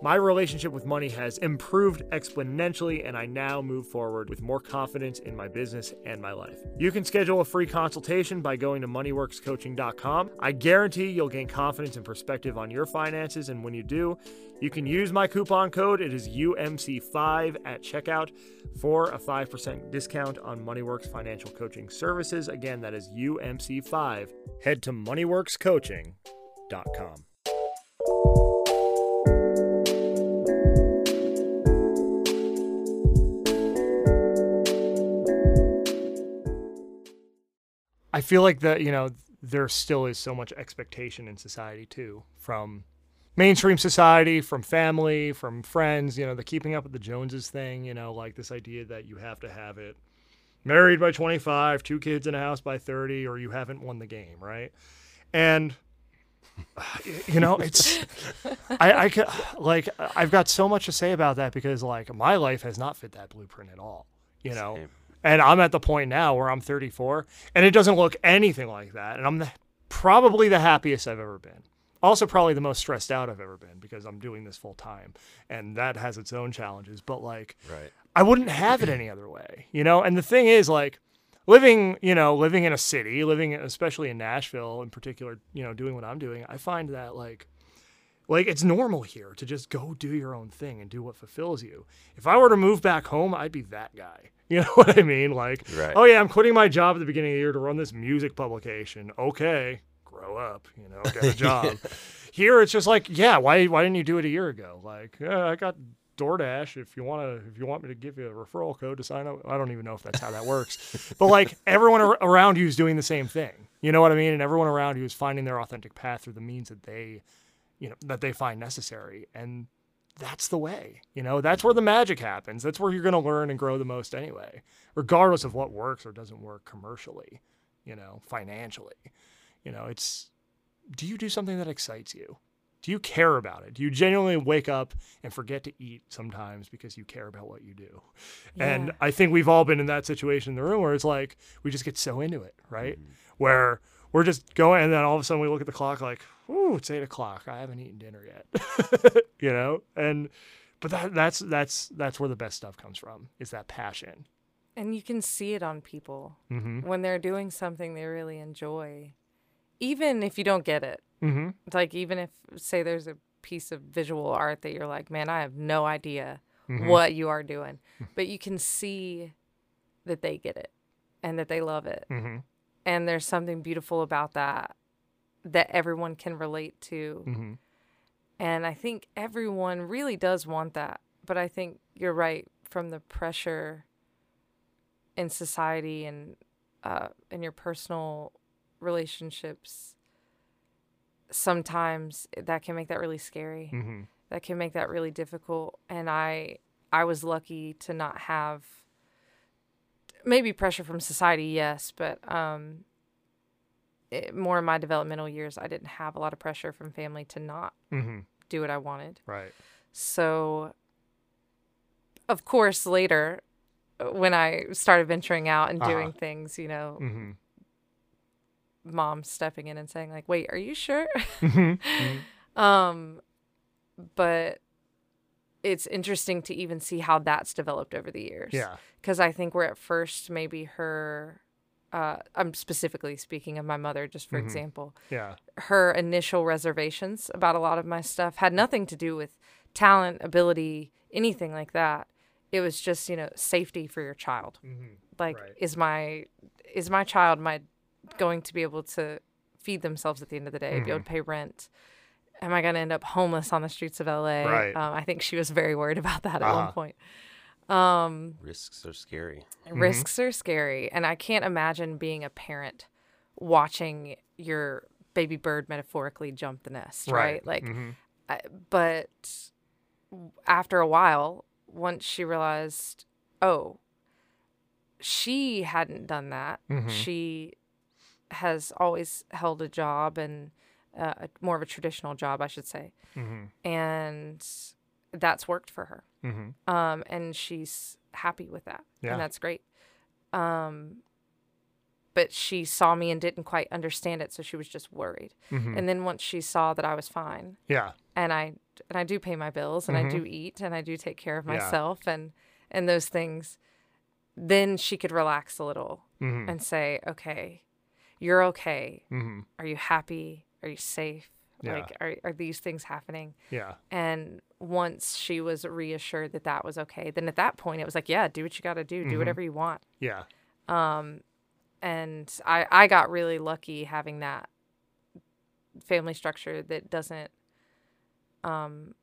My relationship with money has improved exponentially, and I now move forward with more confidence in my business and my life. You can schedule a free consultation by going to moneyworkscoaching.com. I guarantee you'll gain confidence and perspective on your finances, and when you do, you can use my coupon code. It is UMC5 at checkout for a 5% discount on MoneyWorks financial coaching services. Again, that is UMC5. Head to moneyworkscoaching.com. I feel like that, you know, there still is so much expectation in society too from mainstream society, from family, from friends, you know, the keeping up with the Joneses thing, you know, like this idea that you have to have it married by 25, two kids in a house by 30 or you haven't won the game, right? And you know, it's I I could like I've got so much to say about that because like my life has not fit that blueprint at all, you know. And I'm at the point now where I'm 34 and it doesn't look anything like that. And I'm the, probably the happiest I've ever been. Also, probably the most stressed out I've ever been because I'm doing this full time and that has its own challenges. But like, Right. I wouldn't have it any other way, you know? And the thing is, like, living, you know, living in a city, living especially in Nashville in particular, you know, doing what I'm doing, I find that, like, like it's normal here to just go do your own thing and do what fulfills you. If I were to move back home, I'd be that guy. You know what I mean? Like, Right. oh yeah, I'm quitting my job at the beginning of the year to run this music publication. Okay, grow up, you know, get a job. Here it's just like, yeah, why why didn't you do it a year ago? Like, yeah, I got DoorDash if you want to if you want me to give you a referral code to sign up. I don't even know if that's how that works. but like everyone ar- around you is doing the same thing. You know what I mean? And everyone around you is finding their authentic path through the means that they, you know, that they find necessary. And that's the way. You know, that's where the magic happens. That's where you're going to learn and grow the most anyway, regardless of what works or doesn't work commercially, you know, financially. You know, it's do you do something that excites you? Do you care about it? Do you genuinely wake up and forget to eat sometimes because you care about what you do? And I think we've all been in that situation in the room where it's like we just get so into it, right? Mm-hmm. Where we're just going, and then all of a sudden we look at the clock like, "Ooh, it's eight o'clock. I haven't eaten dinner yet," you know. And but that that's that's that's where the best stuff comes from is that passion. And you can see it on people Mm-hmm. when they're doing something they really enjoy, even if you don't get it. Mm-hmm. Like, even if, say, there's a piece of visual art that you're like, man, I have no idea Mhm. what you are doing, but you can see that they get it and that they love it. Mm-hmm. And there's something beautiful about that that everyone can relate to. Mm-hmm. And I think everyone really does want that. But I think you're right from the pressure in society and uh, in your personal relationships. Sometimes that can make that really scary. Mm-hmm. That can make that really difficult. And I, I was lucky to not have maybe pressure from society, yes, but um, it, more in my developmental years, I didn't have a lot of pressure from family to not Mm-hmm. do what I wanted. Right. So, of course, later uh, when I started venturing out and doing Uh-huh. things, you know, Mm-hmm. mom stepping in and saying like, "Wait, are you sure?" Mm-hmm. um, but it's interesting to even see how that's developed over the years. Yeah. because I think we're at first maybe her. Uh, I'm specifically speaking of my mother, just for Mhm. example. Yeah. her initial reservations about a lot of my stuff had nothing to do with talent, ability, anything like that. It was just, you know, safety for your child. Mm-hmm. Like Right. is my is my child my going to be able to feed themselves at the end of the day, be able to pay rent? Am I going to end up homeless on the streets of LA? Right. Um, I think she was very worried about that at Uh-huh. one point. Um, Risks are scary. risks are scary and i can't imagine being a parent watching your baby bird metaphorically jump the nest right, like mm-hmm. I, but after a while once she realized oh she hadn't done that Mhm. she has always held a job and uh, a- more of a traditional job i should say Mm-hmm. and that's worked for her Mm-hmm. um, and she's happy with that, Yeah. and that's great. Um, but she saw me and didn't quite understand it, so she was just worried. Mm-hmm. And then once she saw that I was fine, yeah. and I and I do pay my bills, and I do eat, and I do take care of Mm-hmm. Yeah. myself, and and those things, then she could relax a little Mm-hmm. and say, "Okay, you're okay. Mm-hmm. Are you happy? Are you safe? Yeah. Like, are are these things happening?" Yeah. And once she was reassured that that was okay, then at that point it was like, yeah, do what you got to do, do whatever you want. Yeah. Um, and I I got really lucky having that family structure that doesn't um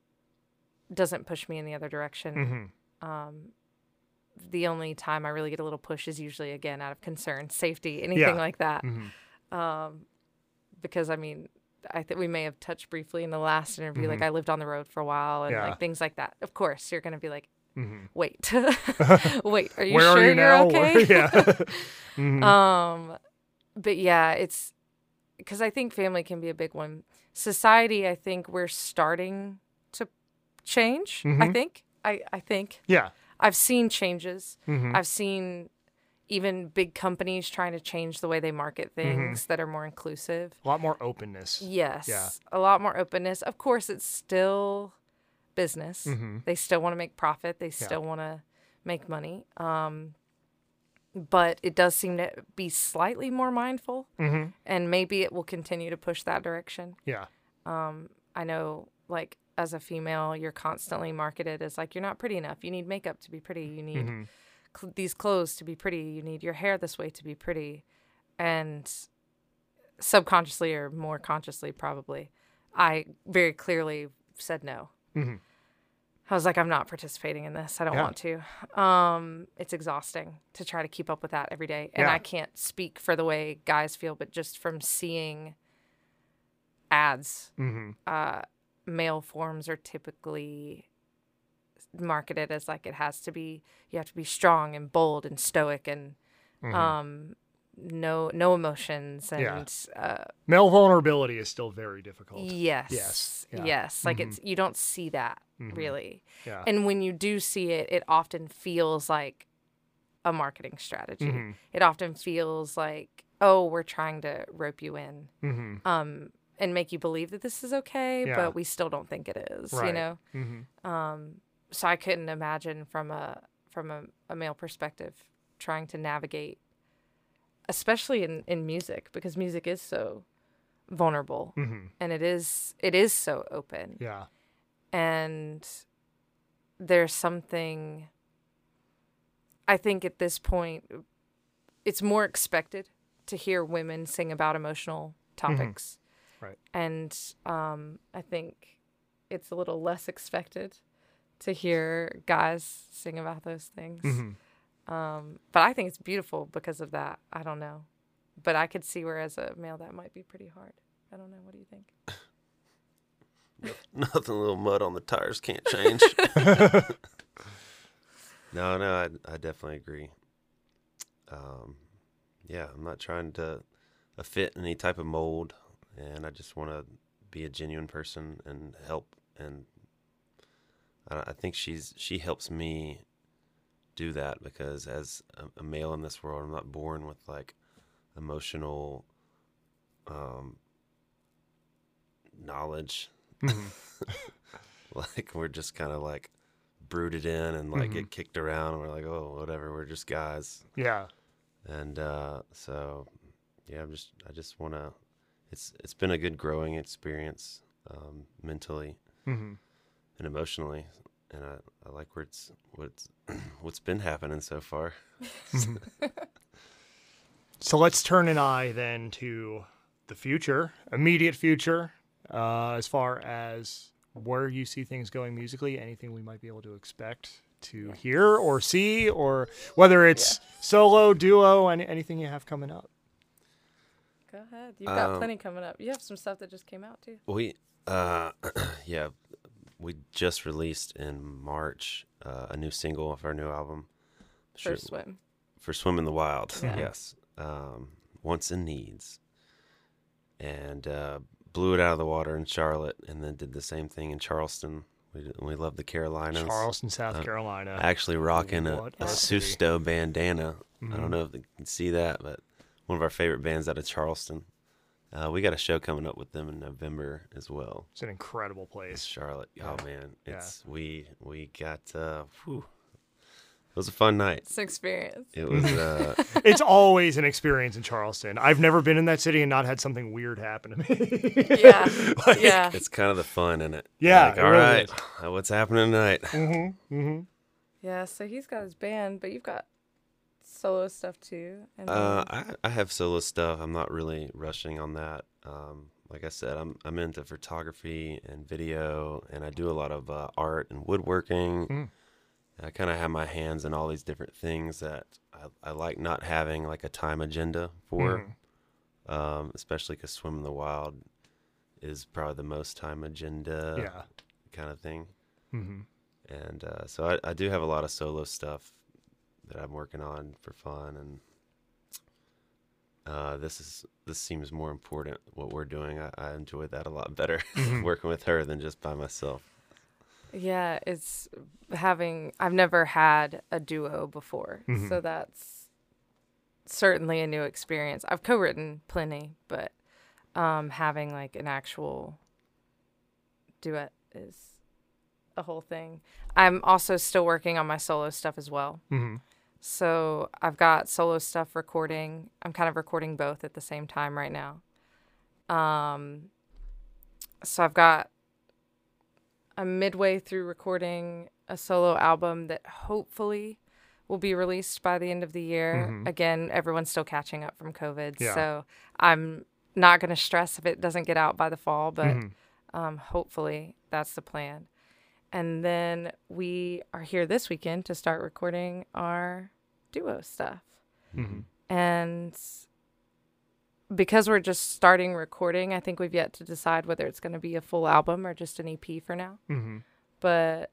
doesn't push me in the other direction. Mm-hmm. Um, the only time I really get a little push is usually again out of concern, safety, anything Yeah. like that. Mm-hmm. Um, because I mean, I think we may have touched briefly in the last interview. Like Mhm. I lived on the road for a while and Yeah. like things like that. Of course, you're gonna be like, Mm-hmm. wait, wait, are you Where sure are you you're okay? Where- yeah. Mhm. um, but yeah, it's because I think family can be a big one. Society, I think we're starting to change. I Mhm. think. I I think yeah. I've seen changes. Mm-hmm. I've seen even big companies trying to change the way they market Mm-hmm. things that are more inclusive. A lot more openness. Yes. Yeah. A lot more openness. Of course, it's still business. Mhm. They still want to make profit. They still want to make money. Um, but it does seem to be slightly more mindful, Mm-hmm. and maybe it will continue to push that direction. Yeah. Um, I know, like, as a female, you're constantly marketed as like, you're not pretty enough. You need makeup to be pretty. You need Mm-hmm. Cl- these clothes to be pretty. You need your hair this way to be pretty. And subconsciously or more consciously, probably, I very clearly said no. Mm-hmm. I was like, I'm not participating in this. I don't Yeah. want to. Um, it's exhausting to try to keep up with that every day. And Yeah. I can't speak for the way guys feel, but just from seeing ads, Mm-hmm. uh, male forms are typically marketed as like it has to be. You have to be strong and bold and stoic and um, no no emotions and Yeah. uh, Male vulnerability is still very difficult. yes, Yes, yeah. yes. Like it's you don't see that Mhm. really. Yeah. And when you do see it, it often feels like a marketing strategy. Mhm. It often feels like, oh, we're trying to rope you in Mm-hmm. um, and make you believe that this is okay, Yeah. but we still don't think it is, Right. you know? Mm-hmm. Um, so I couldn't imagine from a from a, a male perspective trying to navigate, especially in, in music, because music is so vulnerable Mm-hmm. and it is it is so open Yeah. and there's something I think at this point it's more expected to hear women sing about emotional topics. Right. And um, I think it's a little less expected to hear guys sing about those things. Mm-hmm. Um, but I think it's beautiful because of that. I don't know. But I could see where as a male that might be pretty hard. I don't know. What do you think? Nothing a little mud on the tires can't change. no, no, I, I definitely agree. Um, yeah, I'm not trying to uh, fit any type of mold, and I just want to be a genuine person and help. And I, I think she's she helps me do that because as a, a male in this world, I'm not born with like emotional um, knowledge Mm-hmm. like we're just kind of like brooded in and like Mhm. get kicked around and we're like oh whatever we're just guys Yeah. and uh so yeah i'm just i just want to it's it's been a good growing experience um mentally Mm-hmm. And emotionally and i i like where it's what's what's been happening so far So let's turn an eye then to the future, immediate future, uh, as far as where you see things going musically, anything we might be able to expect to hear or see, or whether it's solo, duo, and anything you have coming up. Go ahead. You've got Um, plenty coming up. You have some stuff that just came out too. we uh yeah we just released in march uh, a new single of our new album Sure- First swim. for Swim in the Wild. Yeah. Yes. Um, Wants and Needs. And uh, blew it out of the water in Charlotte and then did the same thing in Charleston. We, we love the Carolinas. Charleston, South Uh, Carolina. Actually rocking a, What a a. Susto bandana. I Mhm. don't know if you can see that, but one of our favorite bands out of Charleston. Uh, we got a show coming up with them in November as well. It's an incredible It's place. Charlotte. Yeah. Oh man, Yeah. it's we we got. Uh, whew. It was a fun night. It's an experience. It was. Uh, it's always an experience in Charleston. I've never been in that city and not had something weird happen to me. Yeah. Like- yeah. it's kind of the fun in it. Yeah, Like, it all really right, is. what's happening tonight? mm-hmm, mm-hmm. Yeah. So he's got his band, but you've got solo stuff too. And Uh, I, I have solo stuff. I'm not really rushing on that. Um, like I said, I'm I'm into photography and video, and I do a lot of uh, art and woodworking. Mm. I kind of have my hands in all these different things that I, I like not having like a time agenda for. Mhm. Um, especially because Swim in the Wild is probably the most time agenda yeah. kind of thing. Mm-hmm. and uh, so I, I do have a lot of solo stuff that I'm working on for fun, and uh, this is this seems more important. What we're doing, I, I enjoy that a lot better Mhm. working with her than just by myself. Yeah, it's having. I've never had a duo before, Mhm. so that's certainly a new experience. I've co-written plenty, but um, having like an actual duet is a whole thing. I'm also still working on my solo stuff as well. Mm-hmm. So I've got solo stuff recording. I'm kind of recording both at the same time right now. Um, so I've got I'm midway through recording a solo album that hopefully will be released by the end of the year. Mhm. Again, everyone's still catching up from COVID, Yeah. so I'm not going to stress if it doesn't get out by the fall, but Mhm. um, hopefully that's the plan. And then we are here this weekend to start recording our duo stuff. Mhm. And because we're just starting recording, I think we've yet to decide whether it's going to be a full album or just an EP for now. Mhm. But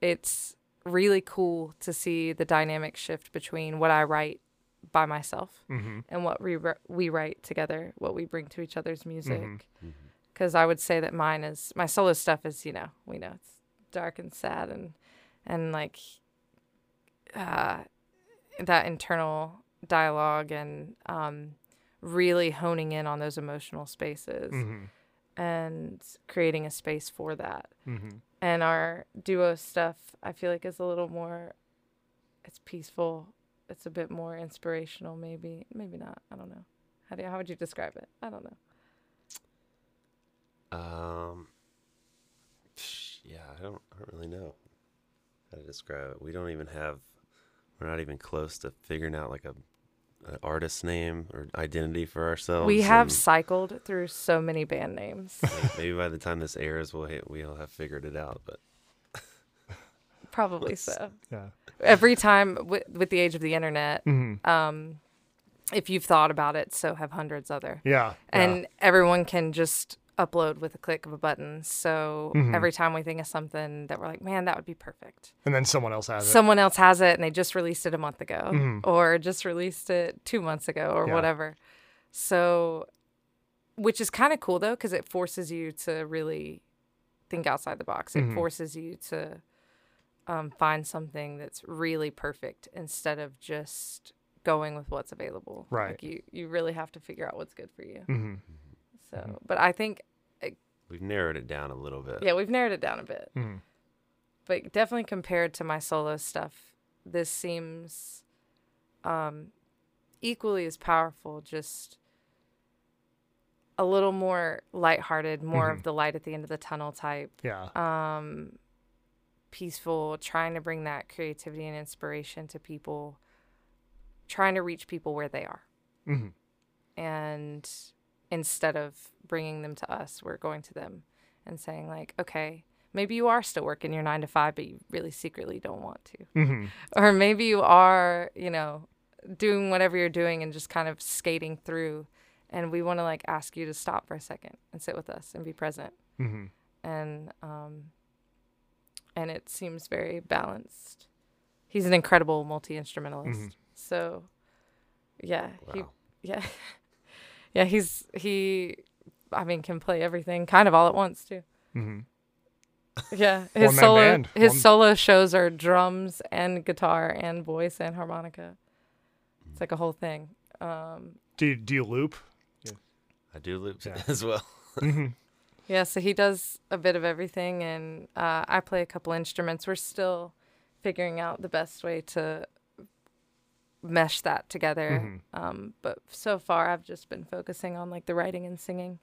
it's really cool to see the dynamic shift between what I write by myself Mhm. and what we wri- we write together, what we bring to each other's music. Mhm. Because I would say that mine is my solo stuff is you know we know it's dark and sad and and like uh, that internal dialogue and um, really honing in on those emotional spaces Mhm. and creating a space for that. Mhm. And our duo stuff, I feel like is a little more. It's peaceful. It's a bit more inspirational, maybe. Maybe not. I don't know. How do you, how would you describe it? I don't know. Um. Yeah, I don't. I don't really know how to describe it. We don't even have. We're not even close to figuring out like a an artist name or identity for ourselves. we have and cycled through so many band names. maybe by the time this airs, we'll we'll have figured it out. But Probably so. Yeah. Every time with, with the age of the internet, Mhm. um, if you've thought about it, so have hundreds other. Yeah. and everyone can just upload with a click of a button. So Mhm. every time we think of something that we're like, man, that would be perfect. and then someone else has it. Someone else has it and they just released it a month ago Mhm. or just released it two months ago or Yeah. whatever. So, which is kind of cool though, because it forces you to really think outside the box. It Mhm. forces you to um, find something that's really perfect instead of just going with what's available. Right. Like you, you really have to figure out what's good for you. hmm So, Mm-hmm. but I think, we've narrowed it down a little bit. yeah, we've narrowed it down a bit. hmm But definitely compared to my solo stuff, this seems um, equally as powerful. Just a little more lighthearted, more Mhm. of the light at the end of the tunnel type. Yeah. Um, peaceful, trying to bring that creativity and inspiration to people, trying to reach people where they are. hmm and instead of bringing them to us we're going to them and saying like okay maybe you are still working your nine to five but you really secretly don't want to. Hmm or maybe you are you know doing whatever you're doing and just kind of skating through and we want to like ask you to stop for a second and sit with us and be present. Hmm and um and it seems very balanced. He's an incredible multi-instrumentalist. Mhm. so yeah he yeah yeah he's he i mean can play everything kind of all at once too hmm yeah his solo band. his One- solo shows are drums and guitar and voice and harmonica it's like a whole thing um Do you, do you loop? Yeah. I do loops Yeah. as well. hmm Yeah, so he does a bit of everything, and uh, I play a couple instruments. We're still figuring out the best way to mesh that together. Mhm. Um, but so far, I've just been focusing on like the writing and singing,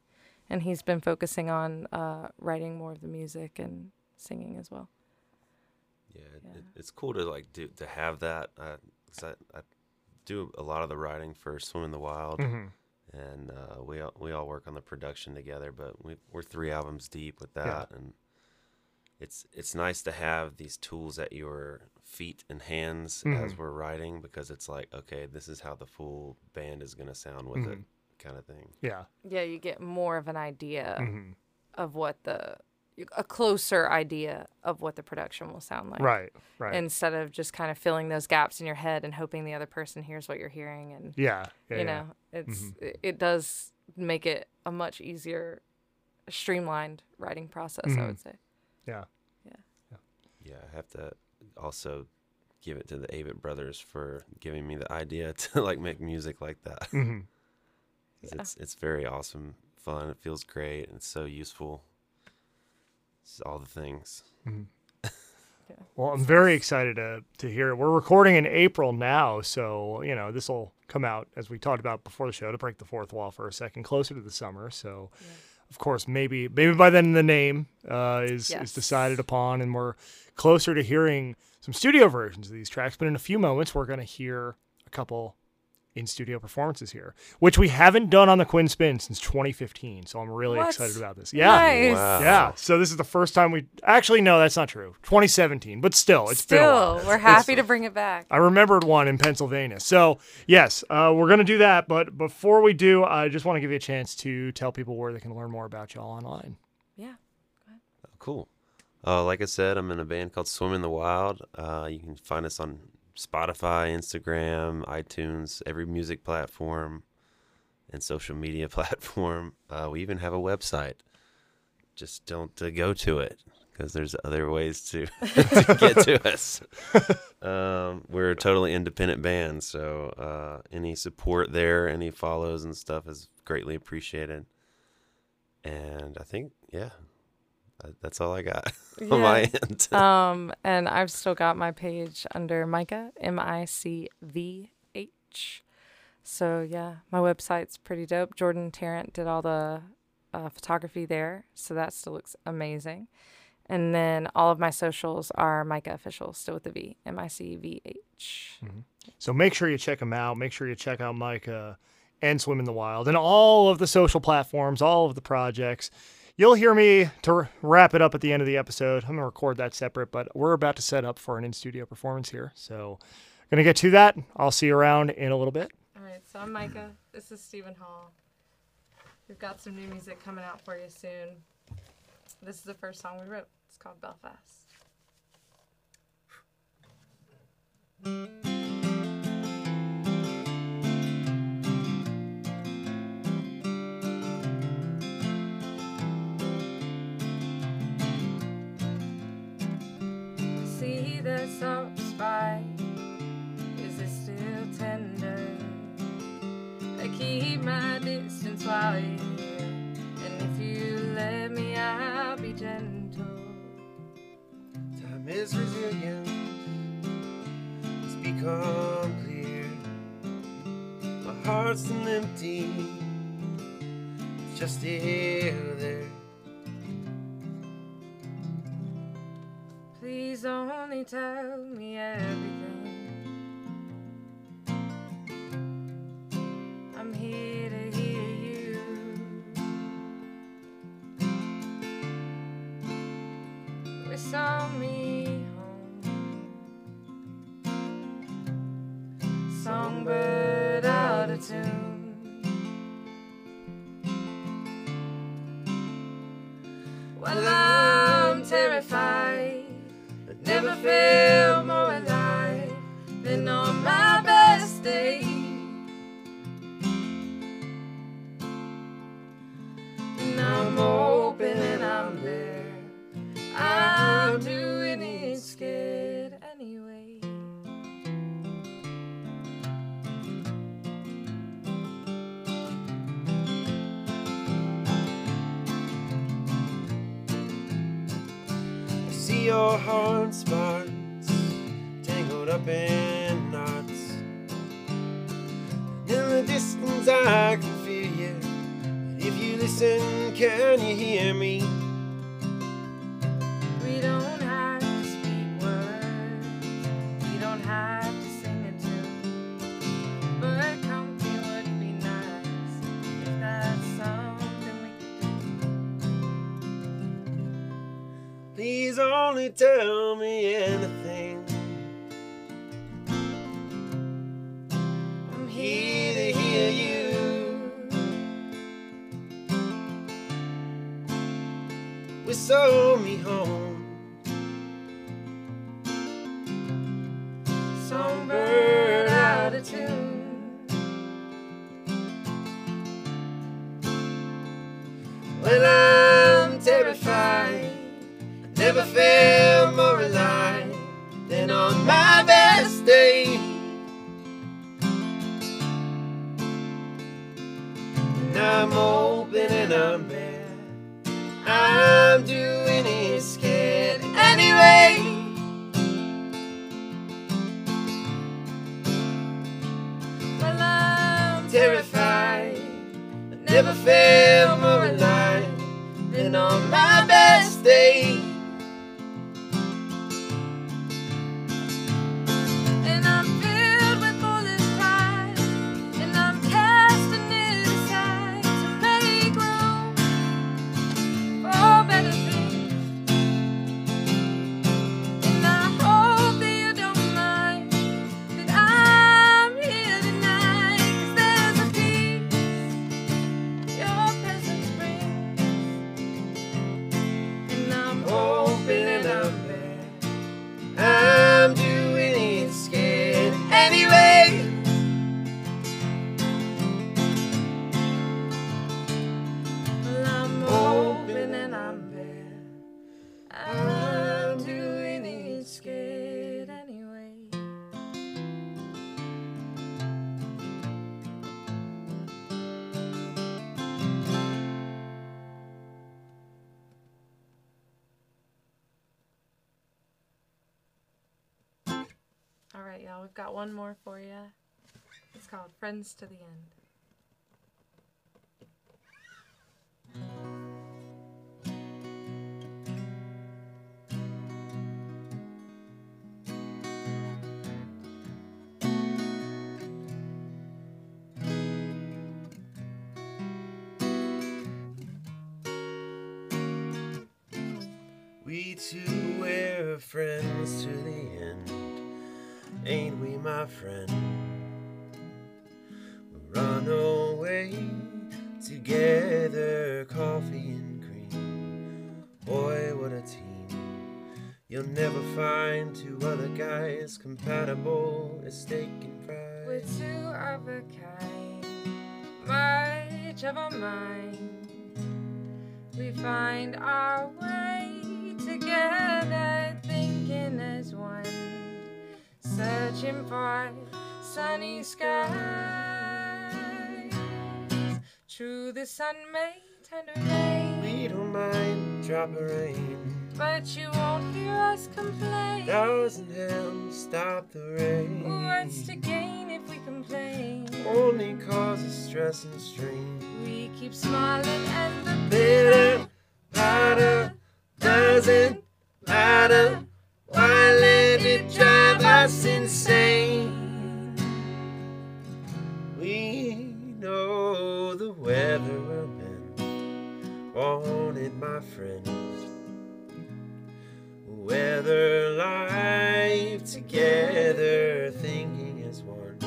and he's been focusing on uh, writing more of the music and singing as well. Yeah, Yeah. It, it's cool to like do to have that. Uh, 'cause I, I do a lot of the writing for Swim in the Wild, hmm and uh, we all, we all work on the production together. But we we're three albums deep with Yeah. that, and it's it's nice to have these tools at your feet and hands as Mhm. we're writing because it's like okay, this is how the full band is gonna sound with it, Mhm. kind of thing. Yeah. Yeah, you get more of an idea hmm of what the a closer idea of what the production will sound like. Right. Right. instead of just kind of filling those gaps in your head and hoping the other person hears what you're hearing and yeah. Yeah. you yeah. know it's Mhm. it, it does make it a much easier streamlined writing process Mhm. i would say Yeah. yeah. Yeah. Yeah, I have to also give it to the Avett brothers for giving me the idea to like make music like that. hmm 'Cause Yeah. It's it's very awesome, fun. It feels great. And it's so useful. It's all the things. yeah Well, I'm very excited to to hear it. We're recording in April now, so you know this will come out as we talked about before the show to break the fourth wall for a second, closer to the summer. So, Yeah. Of course, maybe maybe by then the name uh, is Yes. is decided upon, and we're closer to hearing some studio versions of these tracks. But in a few moments, we're going to hear a couple in studio performances here, which we haven't done on the Quinn Spinn since 2015. So I'm really What? excited about this. Yeah. Nice. Wow. Yeah. So this is the first time we actually no, that's not true. 2017, but still, it's been a while. Still, we're happy to bring it back. I remembered one in Pennsylvania. So yes, uh, we're gonna do that. But before we do, I just want to give you a chance to tell people where they can learn more about y'all online. Yeah. Cool. Uh, like I said, I'm in a band called Swim in the Wild. Uh, you can find us on Spotify, Instagram, iTunes, every music platform, and social media platform. Uh, we even have a website. Just don't uh, go to it because there's other ways to, to get to us. Um, we're a totally independent band, so uh, any support there, any follows and stuff is greatly appreciated. And I think, yeah, that's all I got on my Yeah. end. Um, and I've still got my page under MICVH, M I C V H. So yeah, my website's pretty dope. Jordan Tarrant did all the uh, photography there, so that still looks amazing. And then all of my socials are MICVH Official, still with the V, M I C V H. So make sure you check them out. Make sure you check out MICVH and Swim in the Wild and all of the social platforms, all of the projects. You'll hear me to wrap it up at the end of the episode. I'm going to record that separate, but we're about to set up for an in studio performance here. So, going to get to that. I'll see you around in a little bit. All right, so I'm MICVH. This is Steven Hall. We've got some new music coming out for you soon. This is the first song we wrote. It's called Belfast. Just still there. Tell me anything. Got one more for you. It's called Friends to the End. We two were friends to the end, ain't we, my friend? We'll run away together, coffee and cream. Boy, what a team! You'll never find two other guys compatible as steak and fries. We're two of a kind, much of a mind. We find our way together, thinking as one, searching for sunny skies. True, the sun may turn to rain, We don't mind drop of rain. but you won't hear us complain. Thousand helms stop the rain. What's to gain if we complain? Only causes stress and strain. We keep smiling and the Bitter, matter, doesn't matter. Friend. Weather life together, thinking as one,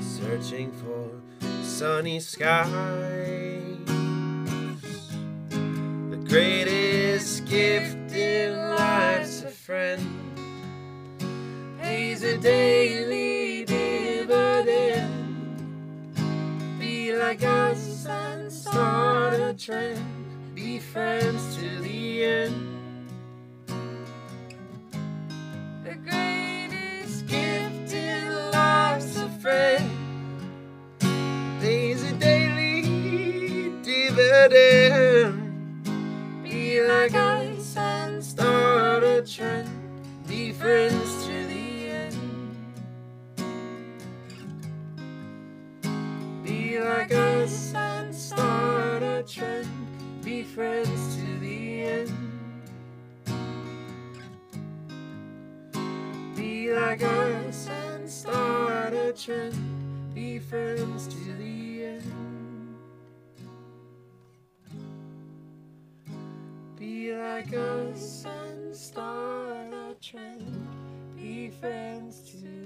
searching for sunny skies. The greatest gift in life's a friend. Pays a daily dividend. Be like us and start a trend. Be friends to the end. The greatest Gift in life's a friend. Pays a daily dividend. Be like us and start a trend. Be friends be friends to the end. Be like us and start a trend. Be friends to the end. Be like us and start a trend. Be friends to